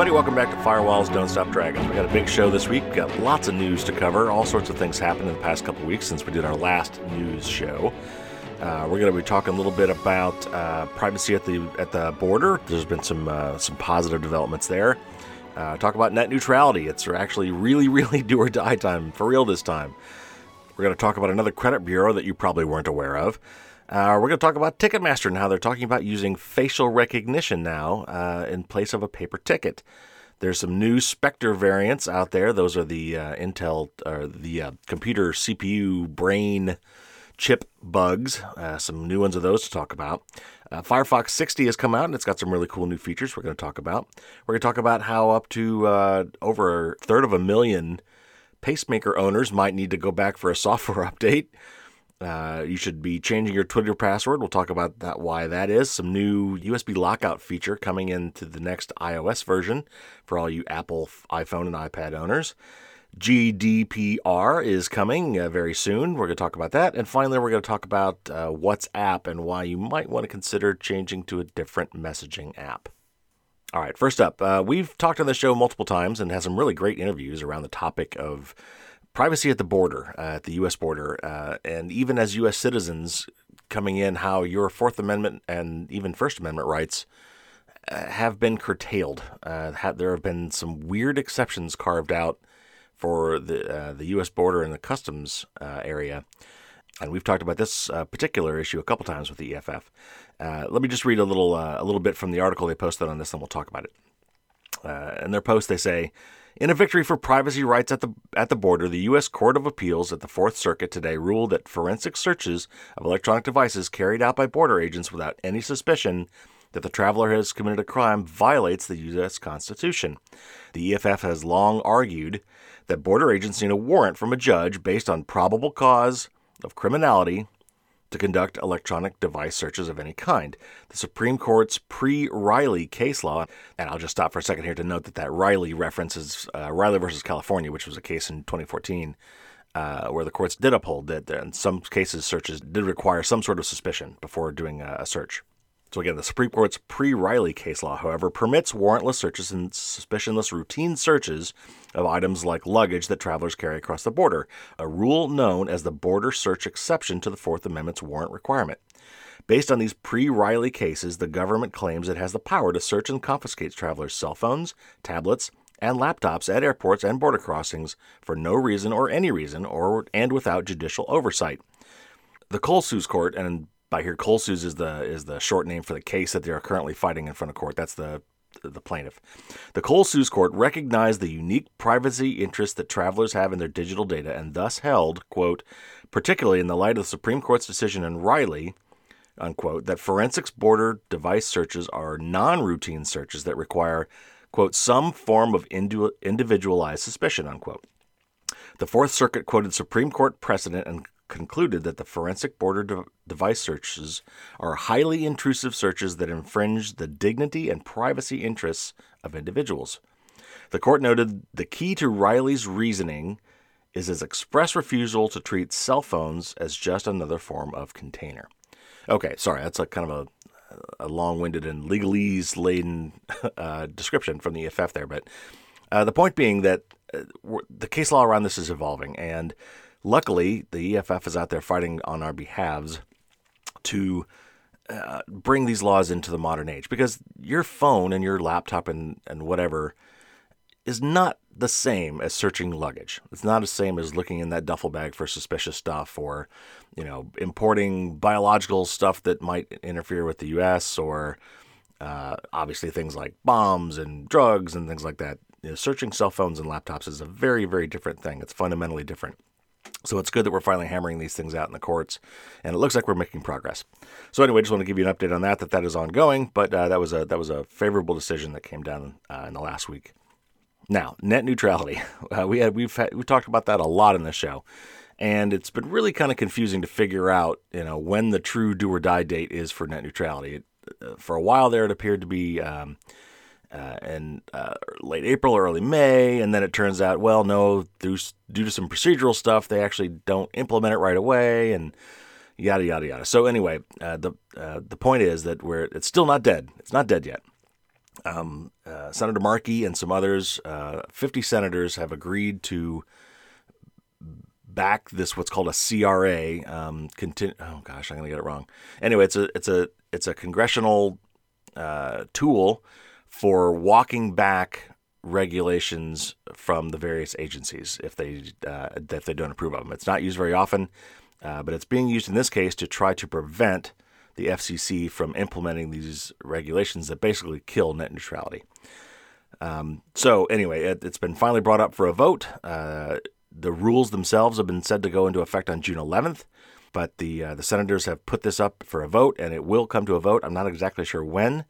everybody. Welcome back to Firewalls Don't Stop Dragons. We got a big show this week. We got lots of news to cover. All sorts of things happened in the past couple weeks since we did our last news show. Uh, we're going to be talking a little bit about uh, privacy at the at the border. There's been some uh, some positive developments there. Uh, talk about net neutrality. It's actually really, really do or die time for real this time. We're going to talk about another credit bureau that you probably weren't aware of. Uh, we're going to talk about Ticketmaster and how they're talking about using facial recognition now uh, in place of a paper ticket. There's some new Spectre variants out there. Those are the Intel or the computer CPU brain chip bugs. Uh, some new ones of those to talk about. Uh, Firefox 60 has come out and it's got some really cool new features we're going to talk about. We're going to talk about how up to uh, over a third of a million pacemaker owners might need to go back for a software update. Uh, you should be changing your Twitter password. We'll talk about that why that is. Some new USB lockout feature coming into the next iOS version for all you Apple iPhone and iPad owners. GDPR is coming uh, very soon. We're going to talk about that. And finally, we're going to talk about uh, WhatsApp and why you might want to consider changing to a different messaging app. All right, first up, uh, we've talked on the show multiple times and had some really great interviews around the topic of privacy at the border, uh, at the U.S. border, uh, and even as U.S. citizens coming in, how your Fourth Amendment and even First Amendment rights uh, have been curtailed. there have been some weird exceptions carved out for the uh, the U.S. border and the customs uh, area. And we've talked about this uh, particular issue a couple times with the EFF. Uh, let me just read a little uh, a little bit from the article they posted on this, and we'll talk about it. Uh, in their post, they say. In a victory for privacy rights at the at the border, the U.S. Court of Appeals at the Fourth Circuit today ruled that forensic searches of electronic devices carried out by border agents without any suspicion that the traveler has committed a crime violates the U.S. Constitution. The EFF has long argued that border agents need a warrant from a judge based on probable cause of criminality to conduct electronic device searches of any kind. The Supreme Court's pre Riley case law, and I'll just stop for a second here to note that that Riley references uh, Riley versus California, which was a case in 2014. Uh, where the courts did uphold that in some cases searches did require some sort of suspicion before doing a, a search. So again, the Supreme Court's pre-Riley case law, however, permits warrantless searches and suspicionless routine searches of items like luggage that travelers carry across the border, a rule known as the border search exception to the Fourth Amendment's warrant requirement. Based on these pre-Riley cases, the government claims it has the power to search and confiscate travelers' cell phones, tablets, and laptops at airports and border crossings for no reason or any reason or and without judicial oversight. The Kolsuz Court and by hear Kolsuz is the is the short name for the case that they are currently fighting in front of court. That's the the plaintiff. The Kolsuz Court recognized the unique privacy interest that travelers have in their digital data and thus held, quote, particularly in the light of the Supreme Court's decision in Riley, unquote, that forensics border device searches are non-routine searches that require, quote, some form of individualized suspicion, unquote. The Fourth Circuit quoted Supreme Court precedent and concluded that the forensic border de- device searches are highly intrusive searches that infringe the dignity and privacy interests of individuals. The court noted the key to Riley's reasoning is his express refusal to treat cell phones as just another form of container. Okay, sorry, that's a kind of a, a long-winded and legalese-laden uh, description from the EFF there, but uh, the point being that uh, the case law around this is evolving, and Luckily, the EFF is out there fighting on our behalves to uh, bring these laws into the modern age because your phone and your laptop and, and whatever is not the same as searching luggage. It's not the same as looking in that duffel bag for suspicious stuff or, you know, importing biological stuff that might interfere with the U.S. or uh, obviously things like bombs and drugs and things like that. You know, searching cell phones and laptops is a very, very different thing. It's fundamentally different. So it's good that we're finally hammering these things out in the courts, and it looks like we're making progress. So anyway, just want to give you an update on that. That that is ongoing, but uh, that was a that was a favorable decision that came down uh, in the last week. Now, net neutrality. Uh, we had we've had, we talked about that a lot in the show, and it's been really kind of confusing to figure out you know when the true do or die date is for net neutrality. It, uh, for a while there, it appeared to be. Um, uh, in uh, late April or early May, and then it turns out, well, no, due, due to some procedural stuff, they actually don't implement it right away, and yada yada yada. So anyway, uh, the uh, the point is that we're it's still not dead. It's not dead yet. Um, uh, Senator Markey and some others, uh, 50 senators, have agreed to back this what's called a CRA. Um, oh gosh, I'm gonna get it wrong. Anyway, it's a it's a it's a congressional tool for walking back regulations from the various agencies if they uh, they don't approve of them. It's not used very often, uh, but it's being used in this case to try to prevent the FCC from implementing these regulations that basically kill net neutrality. Um, so anyway, it, has been finally brought up for a vote. Uh, the rules themselves have been said to go into effect on June 11th, but the uh, the senators have put this up for a vote, and it will come to a vote. I'm not exactly sure when,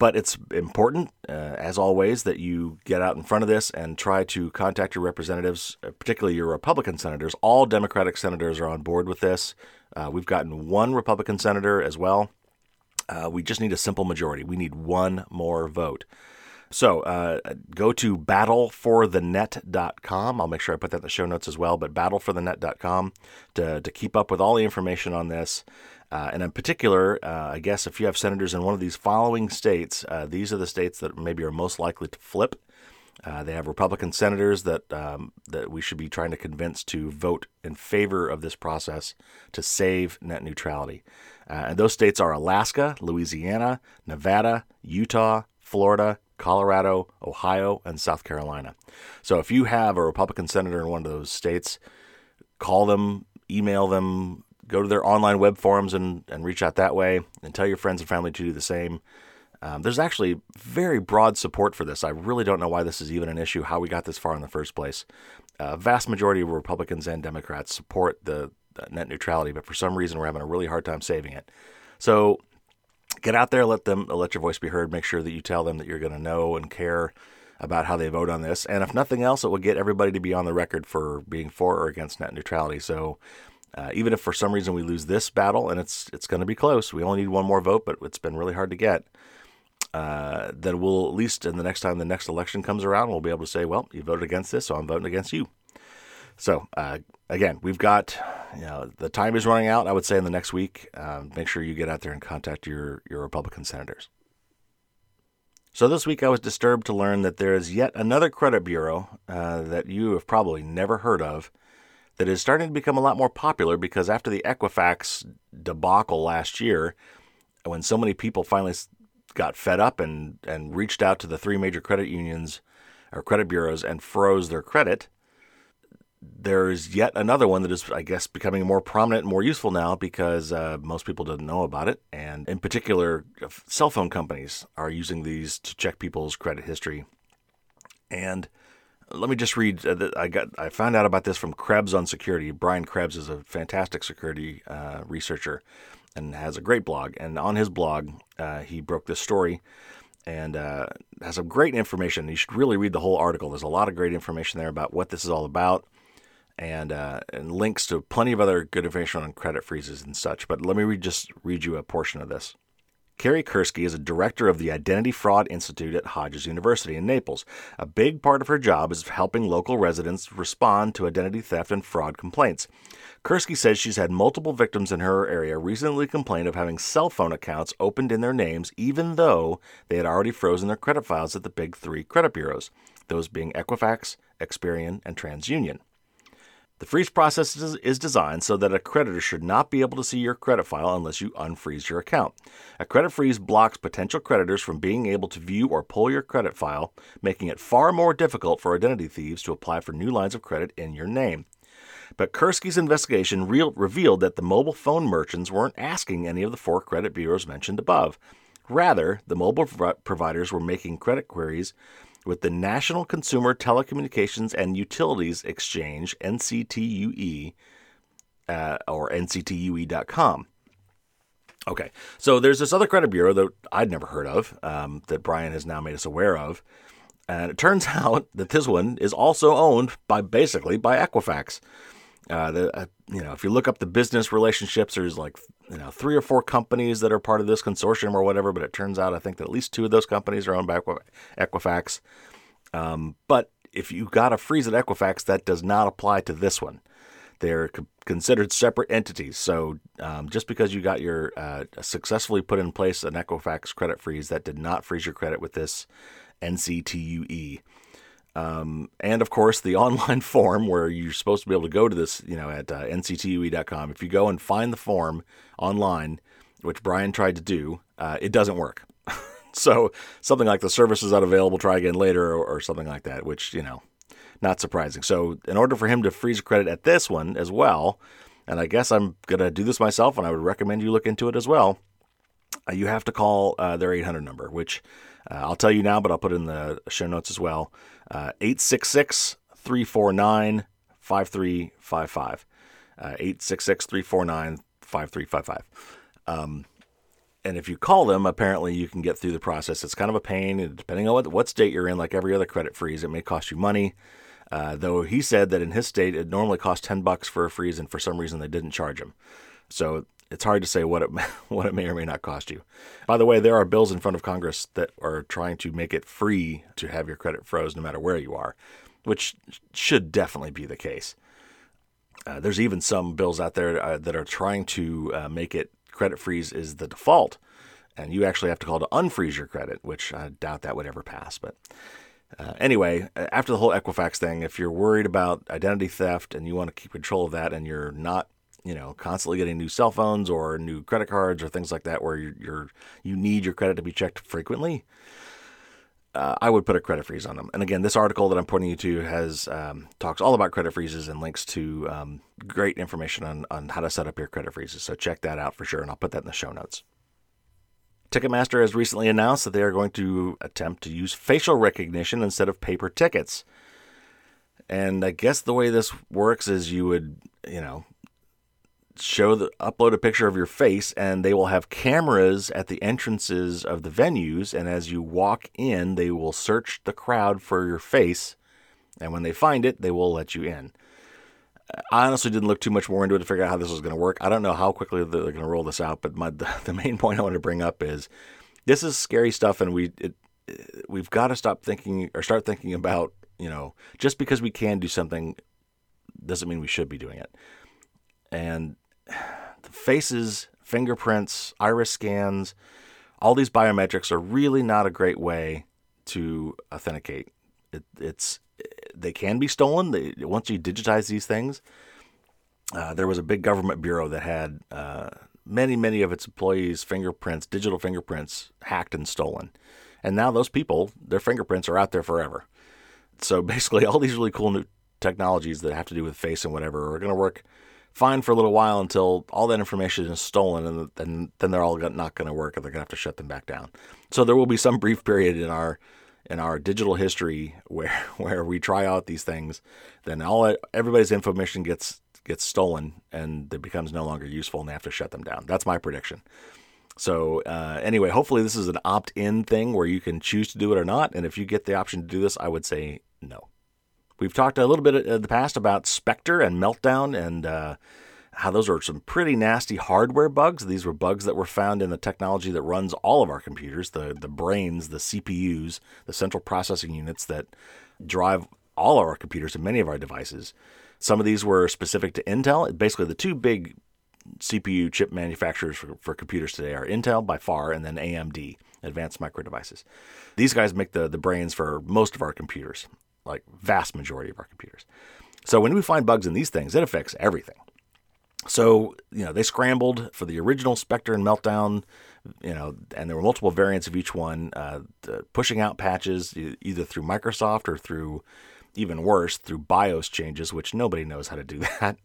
but it's important, uh, as always, that you get out in front of this and try to contact your representatives, uh, particularly your Republican senators. All Democratic senators are on board with this. Uh, we've gotten one Republican senator as well. Uh, we just need a simple majority. We need one more vote. So uh, go to battleforthenet.com. I'll make sure I put that in the show notes as well, but battleforthenet.com to, to keep up with all the information on this. Uh, and in particular, uh, I guess if you have senators in one of these following states, uh, these are the states that maybe are most likely to flip. Uh, they have Republican senators that um, that we should be trying to convince to vote in favor of this process to save net neutrality. Uh, and those states are Alaska, Louisiana, Nevada, Utah, Florida, Colorado, Ohio, and South Carolina. So if you have a Republican senator in one of those states, call them, email them, go to their online web forums and, and reach out that way, and tell your friends and family to do the same. Um, there's actually very broad support for this. I really don't know why this is even an issue, how we got this far in the first place. A uh, vast majority of Republicans and Democrats support the, the net neutrality, but for some reason we're having a really hard time saving it. So get out there, let them let your voice be heard. Make sure that you tell them that you're going to know and care about how they vote on this. And if nothing else, it will get everybody to be on the record for being for or against net neutrality. So uh, even if for some reason we lose this battle, and it's it's going to be close, we only need one more vote, but it's been really hard to get. Uh, then we'll at least in the next time the next election comes around, we'll be able to say, well, you voted against this, so I'm voting against you. So uh, again, we've got you know the time is running out. I would say in the next week, um, make sure you get out there and contact your your Republican senators. So this week, I was disturbed to learn that there is yet another credit bureau uh, that you have probably never heard of that is starting to become a lot more popular because after the Equifax debacle last year, when so many people finally got fed up and and reached out to the three major credit unions or credit bureaus and froze their credit there's yet another one that is, I guess, becoming more prominent and more useful now because uh, most people didn't know about it. And in particular, cell phone companies are using these to check people's credit history. And let me just read. Uh, I got I found out about this from Krebs on security. Brian Krebs is a fantastic security uh, researcher and has a great blog. And on his blog, uh, he broke this story and uh, has some great information. You should really read the whole article. There's a lot of great information there about what this is all about and, uh, and links to plenty of other good information on credit freezes and such. But let me read, just read you a portion of this. Carrie Kerskie is a director of the Identity Fraud Institute at Hodges University in Naples. A big part of her job is helping local residents respond to identity theft and fraud complaints. Kerskie says she's had multiple victims in her area recently complain of having cell phone accounts opened in their names, even though they had already frozen their credit files at the big three credit bureaus, those being Equifax, Experian, and TransUnion. The freeze process is designed so that a creditor should not be able to see your credit file unless you unfreeze your account. A credit freeze blocks potential creditors from being able to view or pull your credit file, making it far more difficult for identity thieves to apply for new lines of credit in your name. But Kerskie's investigation re- revealed that the mobile phone merchants weren't asking any of the four credit bureaus mentioned above. Rather, the mobile providers were making credit queries with the National Consumer Telecommunications and Utilities Exchange, NCTUE, uh, or nctue.com. Okay, so there's this other credit bureau that I'd never heard of um, that Brian has now made us aware of. And it turns out that this one is also owned by basically by Equifax. Uh, the, uh, you know, if you look up the business relationships, there's like you know three or four companies that are part of this consortium or whatever. But it turns out I think that at least two of those companies are owned by Equifax. Um, but if you got a freeze at Equifax, that does not apply to this one. They're co- considered separate entities. So um, just because you got your uh, successfully put in place an Equifax credit freeze, that did not freeze your credit with this NCTUE. Um, and of course, the online form where you're supposed to be able to go to this, you know, at uh, nctue.com. If you go and find the form online, which Brian tried to do, uh, it doesn't work. so something like the service is unavailable, try again later, or, or something like that, which, you know, not surprising. So, in order for him to freeze credit at this one as well, and I guess I'm going to do this myself, and I would recommend you look into it as well, uh, you have to call uh, their 800 number, which I'll tell you now, but I'll put it in the show notes as well. Uh, 866 349 5355. Uh, 866 349 5355. Um, and if you call them, apparently you can get through the process. It's kind of a pain, and depending on what, what state you're in. Like every other credit freeze, it may cost you money. Uh, though he said that in his state it normally costs ten bucks for a freeze, and for some reason they didn't charge him. So it's hard to say what it what it may or may not cost you. By the way, there are bills in front of Congress that are trying to make it free to have your credit froze no matter where you are, which should definitely be the case. Uh, there's even some bills out there uh, that are trying to uh, make it credit freeze is the default, and you actually have to call to unfreeze your credit, which I doubt that would ever pass. But uh, anyway, after the whole Equifax thing, if you're worried about identity theft and you want to keep control of that, and you're not, you know, constantly getting new cell phones or new credit cards or things like that, where you're, you're you need your credit to be checked frequently, uh, I would put a credit freeze on them. And again, this article that I'm pointing you to has um, talks all about credit freezes and links to um, great information on on how to set up your credit freezes. So check that out for sure, and I'll put that in the show notes. Ticketmaster has recently announced that they are going to attempt to use facial recognition instead of paper tickets. And I guess the way this works is you would, you know, show the upload a picture of your face and they will have cameras at the entrances of the venues and as you walk in they will search the crowd for your face and when they find it they will let you in. I honestly didn't look too much more into it to figure out how this was going to work. I don't know how quickly they're going to roll this out, but my the, the main point I want to bring up is this is scary stuff, and we it, we've got to stop thinking or start thinking about you know just because we can do something doesn't mean we should be doing it. And faces, fingerprints, iris scans, all these biometrics are really not a great way to authenticate. It, it's they can be stolen. They, once you digitize these things, uh, there was a big government bureau that had uh, many, many of its employees' fingerprints, digital fingerprints, hacked and stolen. And now those people, their fingerprints are out there forever. So basically, all these really cool new technologies that have to do with face and whatever are going to work fine for a little while until all that information is stolen, and then then they're all not going to work, and they're going to have to shut them back down. So there will be some brief period in our in our digital history where where we try out these things, then all everybody's information gets gets stolen and it becomes no longer useful, and they have to shut them down. That's my prediction. So uh, anyway, hopefully this is an opt-in thing where you can choose to do it or not. And if you get the option to do this, I would say no. We've talked a little bit in the past about Spectre and Meltdown and uh, how those are some pretty nasty hardware bugs. These were bugs that were found in the technology that runs all of our computers, the, the brains, the CPUs, the central processing units that drive all of our computers and many of our devices. Some of these were specific to Intel. Basically, the two big CPU chip manufacturers for, for computers today are Intel by far and then AMD, Advanced Micro Devices. These guys make the, the brains for most of our computers, like vast majority of our computers. So when we find bugs in these things, it affects everything. So, you know, they scrambled for the original Spectre and Meltdown, you know, and there were multiple variants of each one, uh, pushing out patches either through Microsoft or through, even worse, through BIOS changes, which nobody knows how to do that.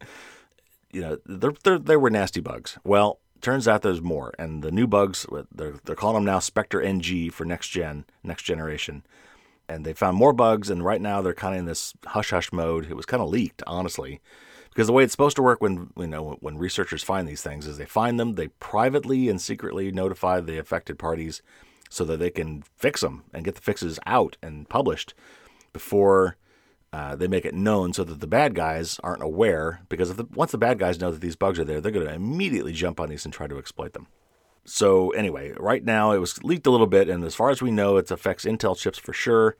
You know, there, there, there were nasty bugs. Well, turns out there's more, and the new bugs, they're, they're calling them now Spectre NG for next gen, next generation. And they found more bugs, and right now they're kind of in this hush hush mode. It was kind of leaked, honestly because the way it's supposed to work when you know when researchers find these things is they find them, they privately and secretly notify the affected parties so that they can fix them and get the fixes out and published before uh, they make it known so that the bad guys aren't aware. Because the, once the bad guys know that these bugs are there, they're going to immediately jump on these and try to exploit them. So anyway, right now it was leaked a little bit, and as far as we know, it affects Intel chips for sure.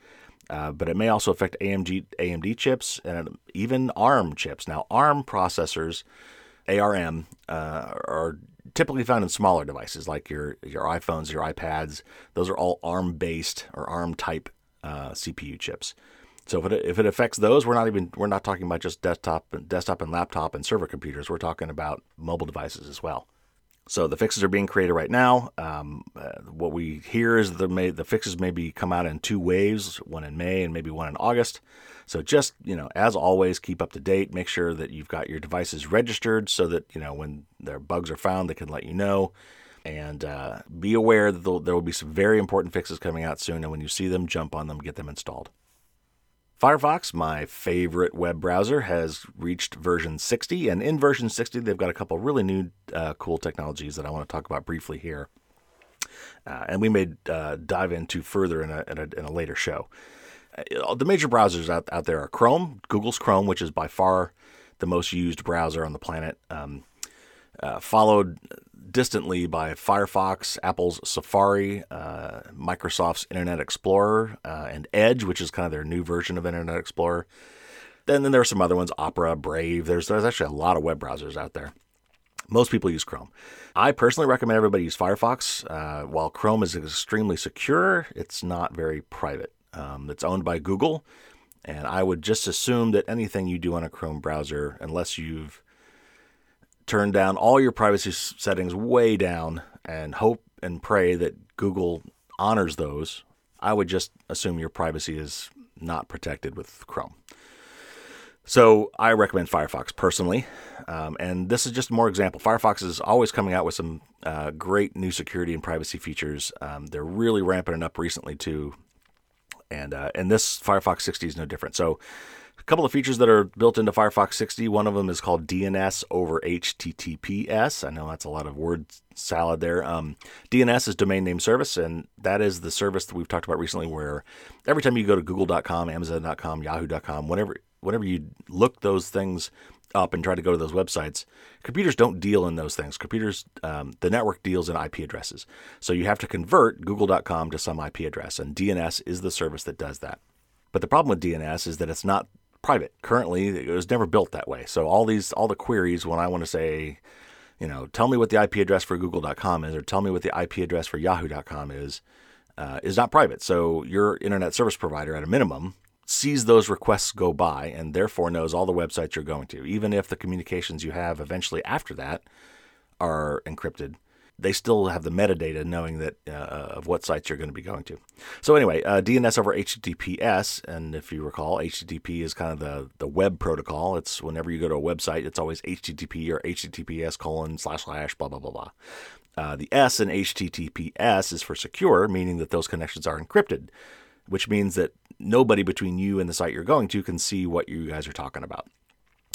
Uh, but it may also affect AMD AMD chips and even ARM chips. Now, ARM processors ARM, uh, are typically found in smaller devices like your your iPhones, your iPads. Those are all ARM based or ARM type uh, CPU chips. So if it, if it affects those, we're not even we're not talking about just desktop, desktop and laptop and server computers. We're talking about mobile devices as well. So the fixes are being created right now. Um, uh, what we hear is the may, the fixes maybe come out in two waves, one in May and maybe one in August. So just you know, as always, keep up to date. Make sure that you've got your devices registered so that you know when their bugs are found, they can let you know. And uh, be aware that there will be some very important fixes coming out soon. And when you see them, jump on them, get them installed. Firefox, my favorite web browser, has reached version 60. And in version 60, they've got a couple really new, uh, cool technologies that I want to talk about briefly here. Uh, and we may uh, dive into further in a, in a, in a later show. Uh, the major browsers out, out there are Chrome, Google's Chrome, which is by far the most used browser on the planet, um, uh, followed distantly by Firefox, Apple's Safari, uh, Microsoft's Internet Explorer, uh, and Edge, which is kind of their new version of Internet Explorer. Then, then there are some other ones, Opera, Brave. There's there's actually a lot of web browsers out there. Most people use Chrome. I personally recommend everybody use Firefox. Uh, while Chrome is extremely secure, it's not very private. Um, it's owned by Google, and I would just assume that anything you do on a Chrome browser, unless you've turn down all your privacy settings way down and hope and pray that Google honors those, I would just assume your privacy is not protected with Chrome. So I recommend Firefox personally, um, and this is just more example. Firefox is always coming out with some uh, great new security and privacy features. Um, they're really ramping it up recently too, and uh, and this Firefox 60 is no different. So couple of features that are built into Firefox 60. One of them is called DNS over HTTPS. I know that's a lot of word salad there. Um, DNS is domain name service, and that is the service that we've talked about recently where every time you go to google.com, amazon.com, yahoo.com, whenever, whenever you look those things up and try to go to those websites, computers don't deal in those things. Computers, um, the network deals in IP addresses. So you have to convert google.com to some IP address, and DNS is the service that does that. But the problem with DNS is that it's not private. Currently, it was never built that way. So all these, all the queries, when I want to say, you know, tell me what the IP address for Google.com is, or tell me what the IP address for Yahoo.com is, uh, is not private. So your internet service provider, at a minimum, sees those requests go by and therefore knows all the websites you're going to, even if the communications you have eventually after that are encrypted they still have the metadata knowing that uh, of what sites you're going to be going to. So anyway, uh, DNS over HTTPS, and if you recall, HTTP is kind of the the web protocol. It's whenever you go to a website, it's always HTTP or HTTPS colon slash slash blah blah blah blah. Uh, the S in HTTPS is for secure, meaning that those connections are encrypted, which means that nobody between you and the site you're going to can see what you guys are talking about.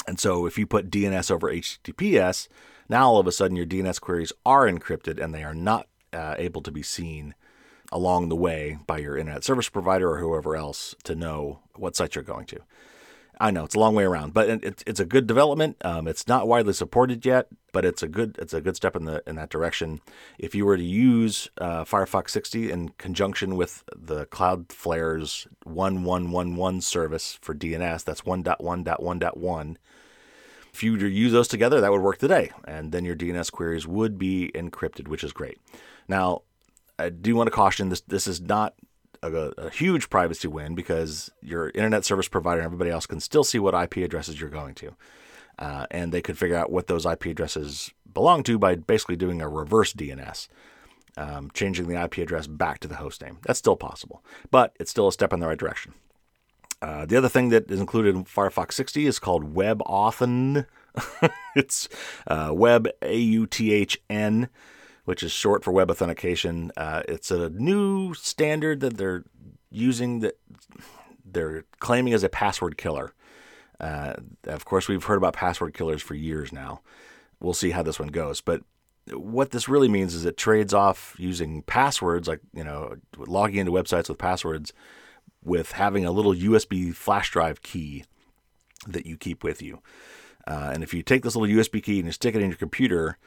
And so if you put DNS over HTTPS, now, all of a sudden, your DNS queries are encrypted and they are not uh, able to be seen along the way by your internet service provider or whoever else to know what site you're going to. I know it's a long way around, but it's it's a good development. Um, it's not widely supported yet, but it's a good it's a good step in the in that direction. If you were to use uh, Firefox 60 in conjunction with the Cloudflare's 1111 service for DNS, that's 1.1.1.1 if you use those together, that would work today, and then your DNS queries would be encrypted, which is great. Now, I do want to caution this: this is not a, a, huge privacy win because your internet service provider and everybody else can still see what IP addresses you're going to, uh, and they could figure out what those IP addresses belong to by basically doing a reverse DNS. Um, changing the IP address back to the host name. That's still possible, but it's still a step in the right direction. Uh, the other thing that is included in Firefox 60 is called Web WebAuthn. it's uh, Web A U T H N, which is short for Web Authentication. Uh, it's a new standard that they're using that they're claiming as a password killer. Uh, of course, we've heard about password killers for years now. We'll see how this one goes, but what this really means is it trades off using passwords, like you know, logging into websites with passwords with having a little USB flash drive key that you keep with you. Uh, and if you take this little USB key and you stick it in your computer,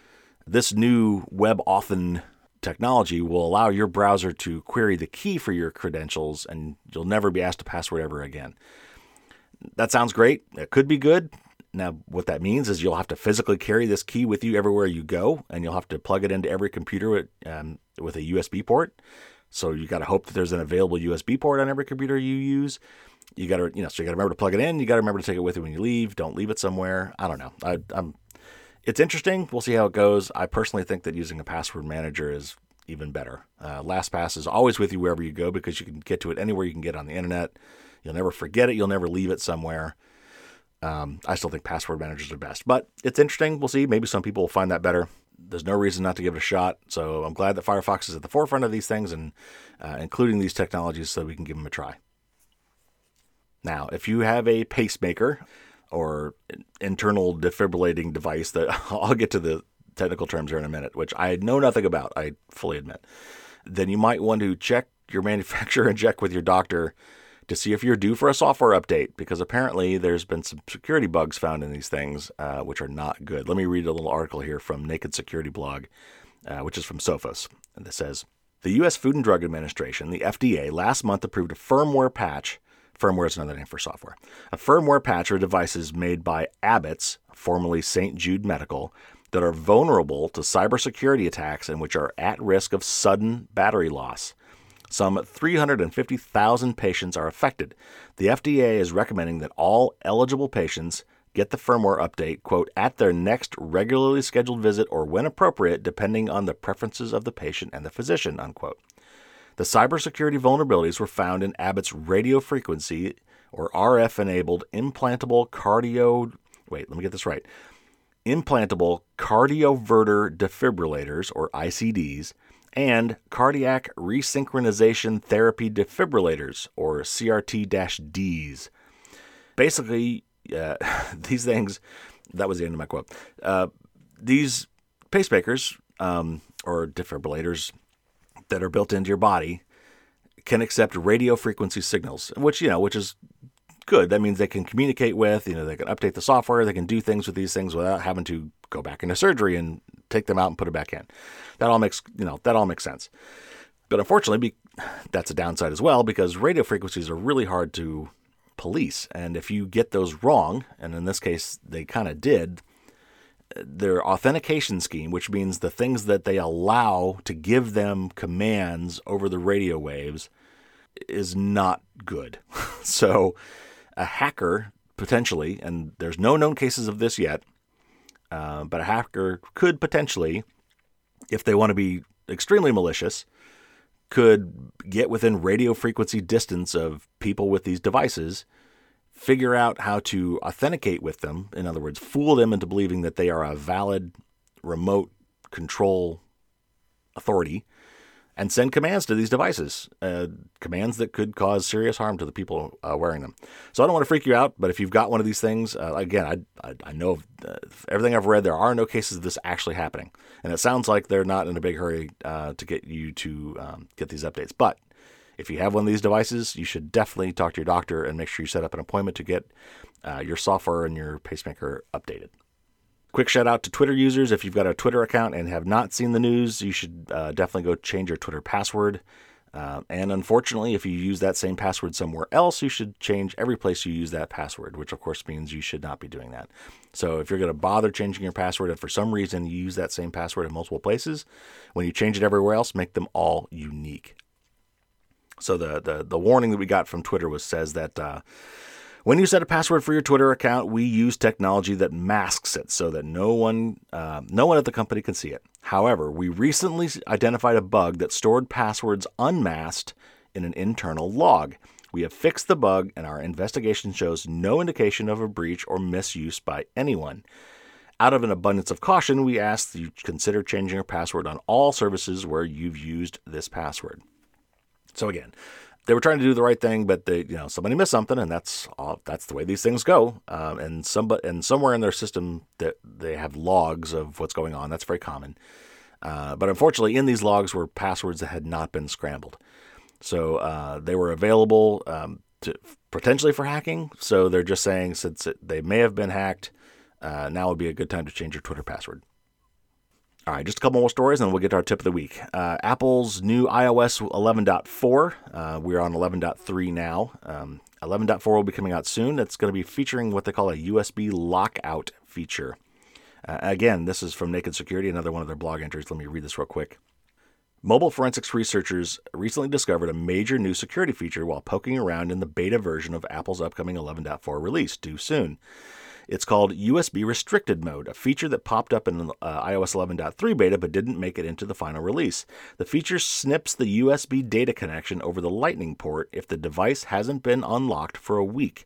this new WebAuthn technology will allow your browser to query the key for your credentials and you'll never be asked a password ever again. That sounds great. It could be good. Now, what that means is you'll have to physically carry this key with you everywhere you go, and you'll have to plug it into every computer with, um, with a USB port. So you got to hope that there's an available USB port on every computer you use. You got to, you know, so you got to remember to plug it in. You got to remember to take it with you when you leave. Don't leave it somewhere. I don't know. I, I'm. It's interesting. We'll see how it goes. I personally think that using a password manager is even better. Uh, LastPass is always with you wherever you go because you can get to it anywhere you can get on the internet. You'll never forget it. You'll never leave it somewhere. Um, I still think password managers are best, but it's interesting. We'll see. Maybe some people will find that better. There's no reason not to give it a shot. So I'm glad that Firefox is at the forefront of these things and uh, including these technologies so we can give them a try. Now, if you have a pacemaker or internal defibrillating device, that I'll get to the technical terms here in a minute, which I know nothing about, I fully admit, then you might want to check your manufacturer and check with your doctor to see if you're due for a software update because apparently there's been some security bugs found in these things, uh, which are not good. Let me read a little article here from Naked Security Blog, uh, which is from Sophos. And this says The U.S. Food and Drug Administration, the FDA, last month approved a firmware patch. Firmware is another name for software. A firmware patch are devices made by Abbott's, formerly St. Jude Medical, that are vulnerable to cybersecurity attacks and which are at risk of sudden battery loss. Some 350,000 patients are affected. The FDA is recommending that all eligible patients get the firmware update, quote, at their next regularly scheduled visit or when appropriate, depending on the preferences of the patient and the physician, unquote. The cybersecurity vulnerabilities were found in Abbott's radio frequency or RF enabled implantable cardio. Wait, let me get this right. Implantable cardioverter defibrillators, or ICDs, and cardiac resynchronization therapy defibrillators, or CRT Ds. Basically, uh, these things, that was the end of my quote. Uh, these pacemakers, um, or defibrillators that are built into your body, can accept radio frequency signals, which, you know, which is good. That means they can communicate with, you know, they can update the software, they can do things with these things without having to go back into surgery and take them out and put it back in. That all makes you know that all makes sense. But unfortunately, be, that's a downside as well because radio frequencies are really hard to police, and if you get those wrong, and in this case they kind of did, their authentication scheme, which means the things that they allow to give them commands over the radio waves, is not good. so, a hacker potentially, and there's no known cases of this yet, uh, but a hacker could potentially, if they want to be extremely malicious, could get within radio frequency distance of people with these devices, figure out how to authenticate with them. In other words, fool them into believing that they are a valid remote control authority and send commands to these devices, uh, commands that could cause serious harm to the people uh, wearing them. So I don't want to freak you out, but if you've got one of these things, uh, again, I, I, I know uh, everything I've read, there are no cases of this actually happening. And it sounds like they're not in a big hurry uh, to get you to um, get these updates. But if you have one of these devices, you should definitely talk to your doctor and make sure you set up an appointment to get uh, your software and your pacemaker updated. Quick shout out to Twitter users. If you've got a Twitter account and have not seen the news, you should uh, definitely go change your Twitter password. Uh, and unfortunately, if you use that same password somewhere else, you should change every place you use that password, which of course means you should not be doing that. So if you're going to bother changing your password and for some reason you use that same password in multiple places, when you change it everywhere else, make them all unique. So the the, the warning that we got from Twitter was says that uh, when you set a password for your Twitter account, we use technology that masks it so that no one, uh, no one at the company can see it. However, we recently identified a bug that stored passwords unmasked in an internal log. We have fixed the bug, and our investigation shows no indication of a breach or misuse by anyone. Out of an abundance of caution, we ask that you consider changing your password on all services where you've used this password. So, again, they were trying to do the right thing, but they, you know, somebody missed something, and that's all, that's the way these things go. Um, and somebody, and somewhere in their system that they have logs of what's going on. That's very common. Uh, but unfortunately, in these logs were passwords that had not been scrambled, so uh, they were available um, to potentially for hacking. So they're just saying since it, they may have been hacked, uh, now would be a good time to change your Twitter password. All right, just a couple more stories, and we'll get to our tip of the week. Uh, Apple's new iOS 11.4. Uh, we're on 11.3 now. Um, 11.4 will be coming out soon. It's going to be featuring what they call a USB lockout feature. Uh, again, this is from Naked Security, another one of their blog entries. Let me read this real quick. Mobile forensics researchers recently discovered a major new security feature while poking around in the beta version of Apple's upcoming 11.4 release, due soon. It's called USB restricted mode, a feature that popped up in uh, iOS 11.3 beta but didn't make it into the final release. The feature snips the USB data connection over the Lightning port if the device hasn't been unlocked for a week.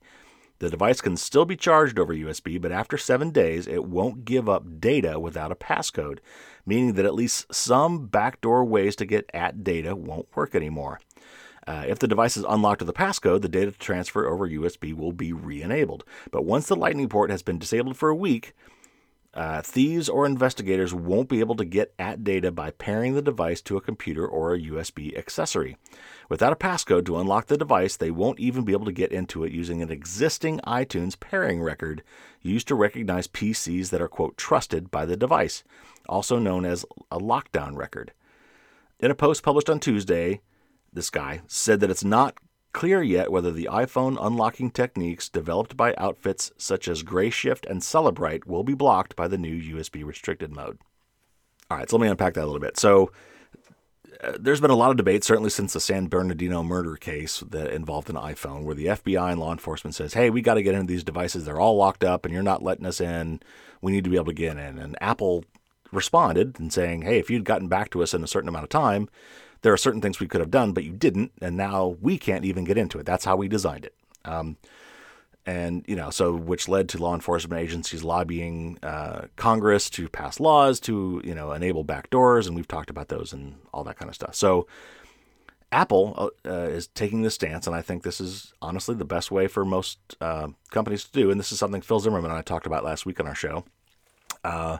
The device can still be charged over USB, but after seven days, it won't give up data without a passcode, meaning that at least some backdoor ways to get at data won't work anymore. Uh, if the device is unlocked with a passcode, the data transfer over USB will be re enabled. But once the Lightning port has been disabled for a week, uh, thieves or investigators won't be able to get at data by pairing the device to a computer or a USB accessory. Without a passcode to unlock the device, they won't even be able to get into it using an existing iTunes pairing record used to recognize PCs that are, quote, trusted by the device, also known as a lockdown record. In a post published on Tuesday, this guy said that it's not clear yet whether the iPhone unlocking techniques developed by outfits such as Grayshift and Cellebrite will be blocked by the new USB restricted mode. All right, so let me unpack that a little bit. So, uh, there's been a lot of debate, certainly since the San Bernardino murder case that involved an iPhone, where the FBI and law enforcement says, "Hey, we got to get into these devices. They're all locked up, and you're not letting us in. We need to be able to get in." And Apple responded and saying, "Hey, if you'd gotten back to us in a certain amount of time, there are certain things we could have done, but you didn't, and now we can't even get into it. That's how we designed it. Um, and you know, so which led to law enforcement agencies lobbying uh, Congress to pass laws to you know enable backdoors, and we've talked about those and all that kind of stuff. So Apple uh, is taking this stance, and I think this is honestly the best way for most uh, companies to do. And this is something Phil Zimmermann and I talked about last week on our show. Uh,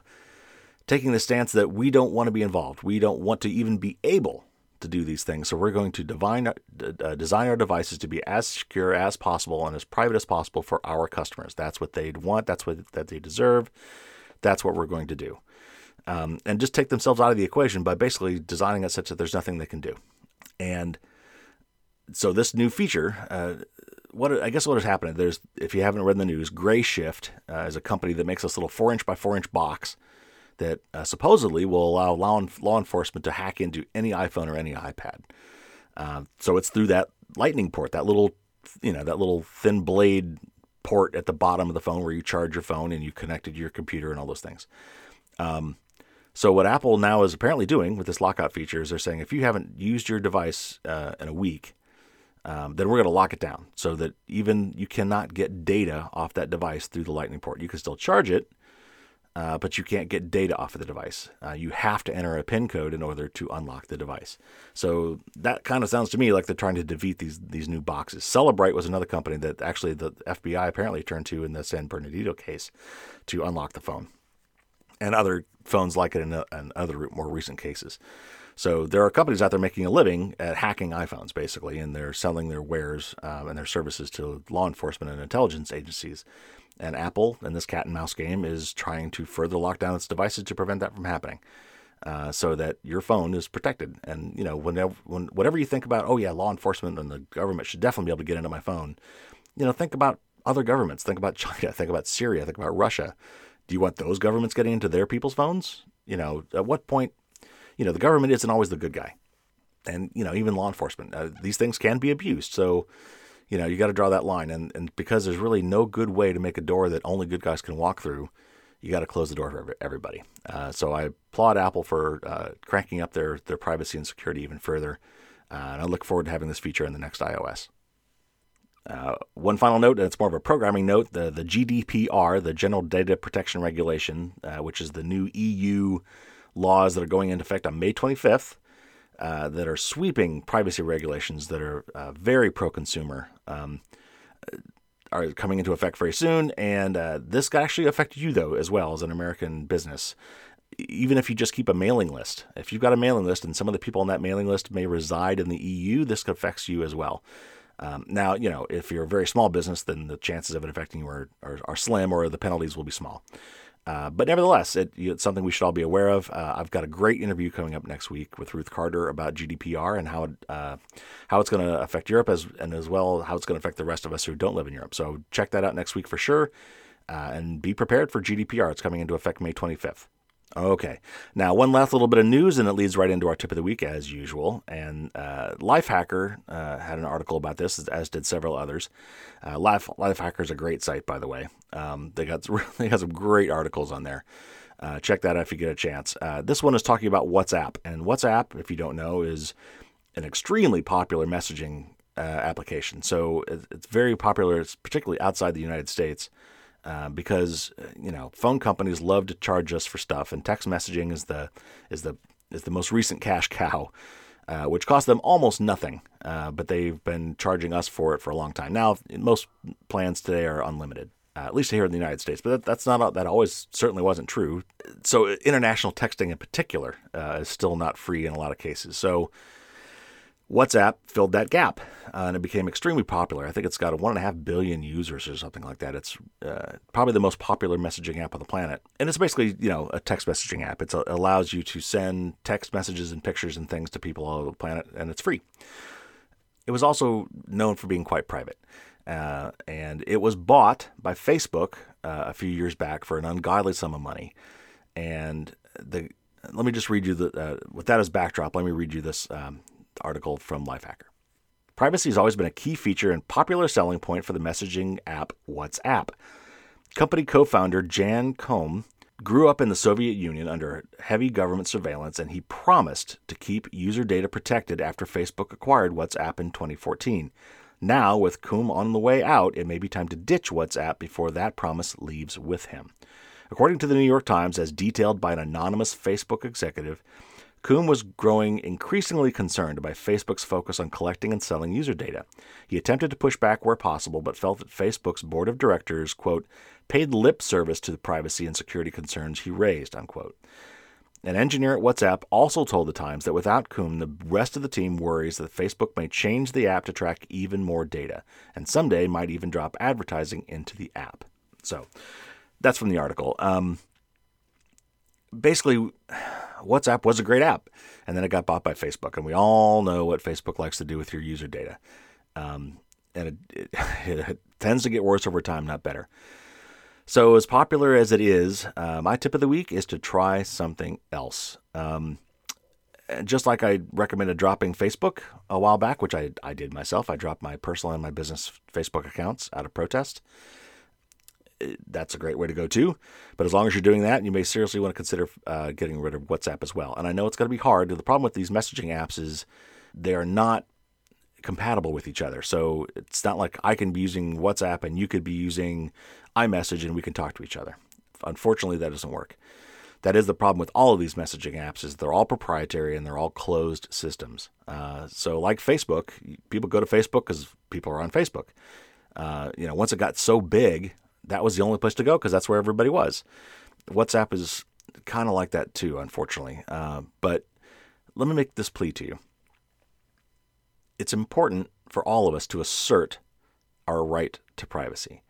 taking the stance that we don't want to be involved, we don't want to even be able to do these things. So we're going to divine, uh, design our devices to be as secure as possible and as private as possible for our customers. That's what they'd want. That's what that they deserve. That's what we're going to do. Um, and just take themselves out of the equation by basically designing it such that there's nothing they can do. And so this new feature, uh, what I guess what has happened? There's if you haven't read the news, Grayshift uh, is a company that makes this little four inch by four inch box that uh, supposedly will allow law, law enforcement to hack into any iPhone or any iPad. Uh, so it's through that Lightning port, that little, you know, that little thin blade port at the bottom of the phone where you charge your phone and you connected your computer and all those things. Um, so what Apple now is apparently doing with this lockout feature is they're saying if you haven't used your device uh, in a week, um, then we're going to lock it down so that even you cannot get data off that device through the Lightning port. You can still charge it, uh, but you can't get data off of the device. Uh, you have to enter a PIN code in order to unlock the device. So that kind of sounds to me like they're trying to defeat these these new boxes. Cellebrite was another company that actually the FBI apparently turned to in the San Bernardino case to unlock the phone, and other phones like it in, in other more recent cases. So there are companies out there making a living at hacking iPhones, basically, and they're selling their wares um, and their services to law enforcement and intelligence agencies. And Apple, in this cat and mouse game, is trying to further lock down its devices to prevent that from happening. Uh, so that your phone is protected. And you know, whenever, when, whatever you think about, oh yeah, law enforcement and the government should definitely be able to get into my phone. You know, think about other governments. Think about China. Think about Syria. Think about Russia. Do you want those governments getting into their people's phones? You know, at what point? You know, the government isn't always the good guy, and you know, even law enforcement. Uh, these things can be abused. So you know, you got to draw that line. And, and because there's really no good way to make a door that only good guys can walk through, you got to close the door for everybody. Uh, so I applaud Apple for uh, cranking up their, their privacy and security even further. Uh, and I look forward to having this feature in the next iOS. Uh, one final note, and it's more of a programming note the, the GDPR, the General Data Protection Regulation, uh, which is the new EU laws that are going into effect on May 25th. Uh, that are sweeping privacy regulations that are uh, very pro consumer um, are coming into effect very soon. And uh, this could actually affect you, though, as well as an American business. Even if you just keep a mailing list, if you've got a mailing list and some of the people on that mailing list may reside in the EU, this affects you as well. Um, now, you know, if you're a very small business, then the chances of it affecting you are, are, are slim or the penalties will be small. Uh, but nevertheless, it, it's something we should all be aware of. Uh, I've got a great interview coming up next week with Ruth Carter about GDPR and how it, uh, how it's going to affect Europe as and as well how it's going to affect the rest of us who don't live in Europe. So check that out next week for sure, uh, and be prepared for GDPR. It's coming into effect May 25th. Okay. Now, one last little bit of news, and it leads right into our tip of the week as usual. And uh, Lifehacker uh, had an article about this, as did several others. Uh, Life Lifehacker is a great site, by the way. Um, they got they got some great articles on there. Uh, check that out if you get a chance. Uh, this one is talking about WhatsApp, and WhatsApp, if you don't know, is an extremely popular messaging uh, application. So it's very popular, particularly outside the United States. Uh, because uh, you know phone companies love to charge us for stuff, and text messaging is the is the is the most recent cash cow, uh, which costs them almost nothing, uh, but they've been charging us for it for a long time. Now, most plans today are unlimited, uh, at least here in the United States, but that, that's not that always certainly wasn't true. So international texting in particular is still not free in a lot of cases. So WhatsApp filled that gap uh, and it became extremely popular. I think it's got a one and a half billion users or something like that. It's uh, probably the most popular messaging app on the planet, and it's basically you know a text messaging app. It allows you to send text messages and pictures and things to people all over the planet, and it's free. It was also known for being quite private, uh, and it was bought by Facebook uh, a few years back for an ungodly sum of money. And the let me just read you the uh, with that as backdrop. Let me read you this um, article from Lifehacker. Privacy has always been a key feature and popular selling point for the messaging app WhatsApp. Company co founder Jan Koum grew up in the Soviet Union under heavy government surveillance, and he promised to keep user data protected after Facebook acquired WhatsApp in 2014. Now, with Koum on the way out, it may be time to ditch WhatsApp before that promise leaves with him. According to the New York Times, as detailed by an anonymous Facebook executive, Koum was growing increasingly concerned by Facebook's focus on collecting and selling user data. He attempted to push back where possible, but felt that Facebook's board of directors, quote, paid lip service to the privacy and security concerns he raised, unquote. An engineer at WhatsApp also told the Times that without Koum, the rest of the team worries that Facebook may change the app to track even more data, and someday might even drop advertising into the app. So that's from the article. Um, basically, WhatsApp was a great app, and then it got bought by Facebook, and we all know what Facebook likes to do with your user data. Um, and it, it, it, tends to get worse over time, not better. So, as popular as it is, uh, my tip of the week is to try something else. Um, just like I recommended dropping Facebook a while back, which I, I did myself, I dropped my personal and my business Facebook accounts out of protest that's a great way to go too. But as long as you're doing that, you may seriously want to consider uh, getting rid of WhatsApp as well. And I know it's going to be hard. The problem with these messaging apps is they are not compatible with each other. So it's not like I can be using WhatsApp and you could be using iMessage and we can talk to each other. Unfortunately, that doesn't work. That is the problem with all of these messaging apps is they're all proprietary and they're all closed systems. Uh, so like Facebook, people go to Facebook because people are on Facebook. Uh, you know, once it got so big, that was the only place to go because that's where everybody was. WhatsApp is kind of like that too, unfortunately. Uh, but let me make this plea to you. It's important for all of us to assert our right to privacy.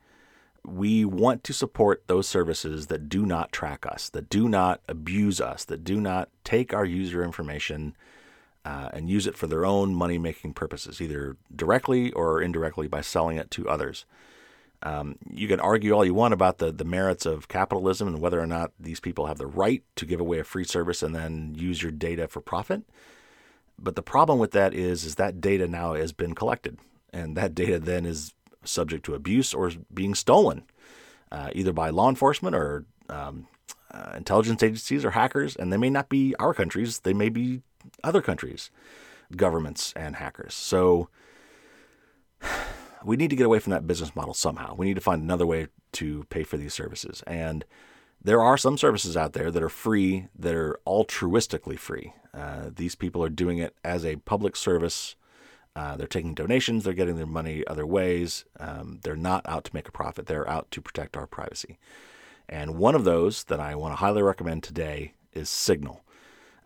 We want to support those services that do not track us, that do not abuse us, that do not take our user information uh, and use it for their own money making purposes, either directly or indirectly by selling it to others. Um, you can argue all you want about the, the merits of capitalism and whether or not these people have the right to give away a free service and then use your data for profit. But the problem with that is, is that data now has been collected, and that data then is subject to abuse or being stolen, uh, either by law enforcement or um, uh, intelligence agencies or hackers. And they may not be our countries; they may be other countries, governments and hackers. So we need to get away from that business model somehow. We need to find another way to pay for these services. And there are some services out there that are free, that are altruistically free. Uh, these people are doing it as a public service. Uh, they're taking donations, they're getting their money other ways. Um, they're not out to make a profit, they're out to protect our privacy. And one of those that I want to highly recommend today is Signal.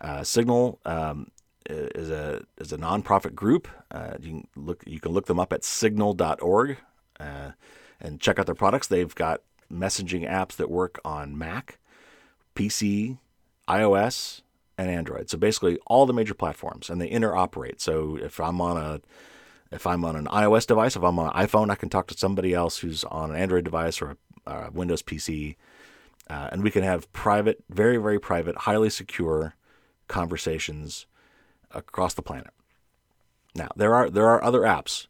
Uh, Signal um, is a is a nonprofit group. Uh, you can look you can look them up at signal.org uh, and check out their products. They've got messaging apps that work on Mac, PC, iOS, and Android. So basically all the major platforms and they interoperate. So if I'm on a if I'm on an iOS device, if I'm on an iPhone, I can talk to somebody else who's on an Android device or a, a Windows PC, uh, and we can have private, very very private, highly secure conversations across the planet. Now there are there are other apps.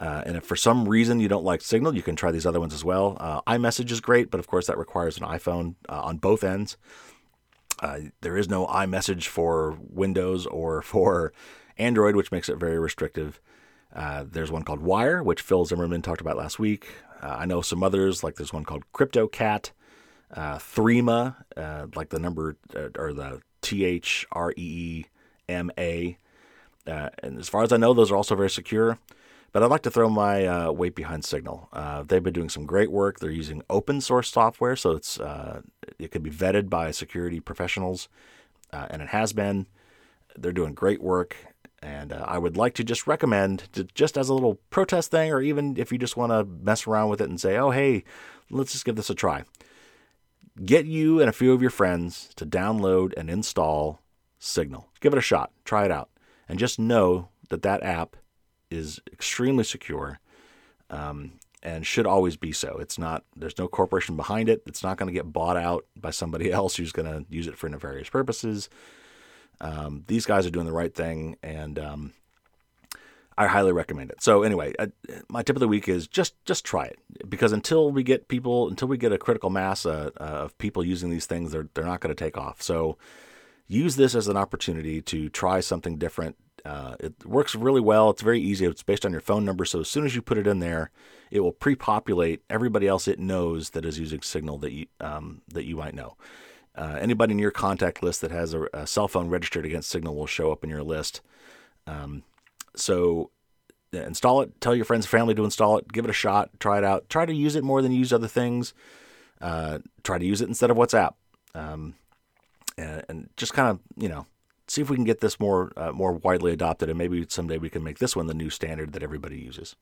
Uh, and if for some reason you don't like Signal, you can try these other ones as well. Uh, iMessage is great, but of course that requires an iPhone uh, on both ends. Uh, there is no iMessage for Windows or for Android, which makes it very restrictive. Uh, there's one called Wire, which Phil Zimmermann talked about last week. Uh, I know some others, like there's one called CryptoCat, Threema, like the number or the T H R E E M A. and as far as I know, those are also very secure. But I'd like to throw my uh, weight behind Signal. Uh, they've been doing some great work. They're using open source software, so it's uh, it could be vetted by security professionals, uh, and it has been. They're doing great work, and uh, I would like to just recommend, to, just as a little protest thing, or even if you just want to mess around with it and say, "Oh, hey, let's just give this a try." Get you and a few of your friends to download and install Signal. Give it a shot. Try it out, and just know that that app is extremely secure um, and should always be so. It's not, there's no corporation behind it. It's not going to get bought out by somebody else who's going to use it for nefarious purposes. Um, these guys are doing the right thing, and um, I highly recommend it. So anyway, I, my tip of the week is just just try it because until we get people, until we get a critical mass uh, uh, of people using these things, they're they're not going to take off. So use this as an opportunity to try something different, uh, it works really well. It's very easy. It's based on your phone number. So as soon as you put it in there, it will pre-populate everybody else it knows that is using Signal that you um, that you might know. Uh, anybody in your contact list that has a, a, cell phone registered against Signal will show up in your list. Um, so install it. Tell your friends and family to install it. Give it a shot. Try it out. Try to use it more than use other things. Uh, try to use it instead of WhatsApp. Um, and, and just kind of you know see if we can get this more uh, more widely adopted, and maybe someday we can make this one the new standard that everybody uses.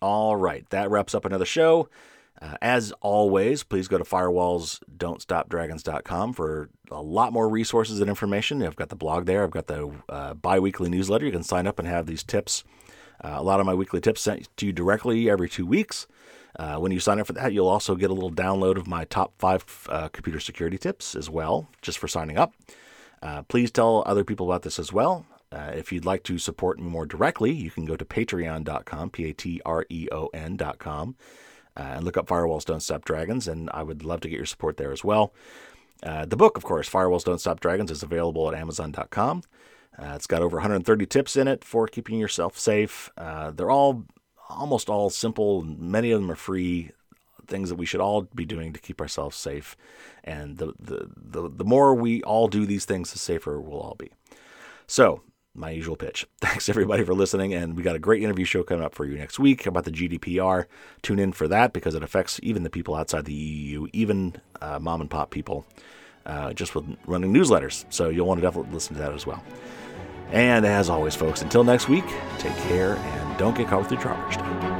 All right, that wraps up another show. Uh, as always, please go to firewallsdon'tstopdragons.com for a lot more resources and information. I've got the blog there. I've got the uh, bi-weekly newsletter. You can sign up and have these tips. Uh, a lot of my weekly tips sent to you directly every two weeks. Uh, when you sign up for that, you'll also get a little download of my top five uh, computer security tips as well, just for signing up. Uh, please tell other people about this as well. Uh, if you'd like to support me more directly, you can go to patreon.com, P A T R E O N.com, uh, and look up Firewalls Don't Stop Dragons, and I would love to get your support there as well. The book, of course, Firewalls Don't Stop Dragons, is available at Amazon.com. Uh, it's got over 130 tips in it for keeping yourself safe. Uh, they're all almost all simple, many of them are free things that we should all be doing to keep ourselves safe. And the, the, the, the more we all do these things, the safer we'll all be. So, my usual pitch. Thanks everybody for listening, and we got a great interview show coming up for you next week about the GDPR. Tune in for that because it affects even the people outside the EU, even uh, mom and pop people, uh, just with running newsletters. So you'll want to definitely listen to that as well. And as always, folks, until next week, take care and don't get caught with your stuff.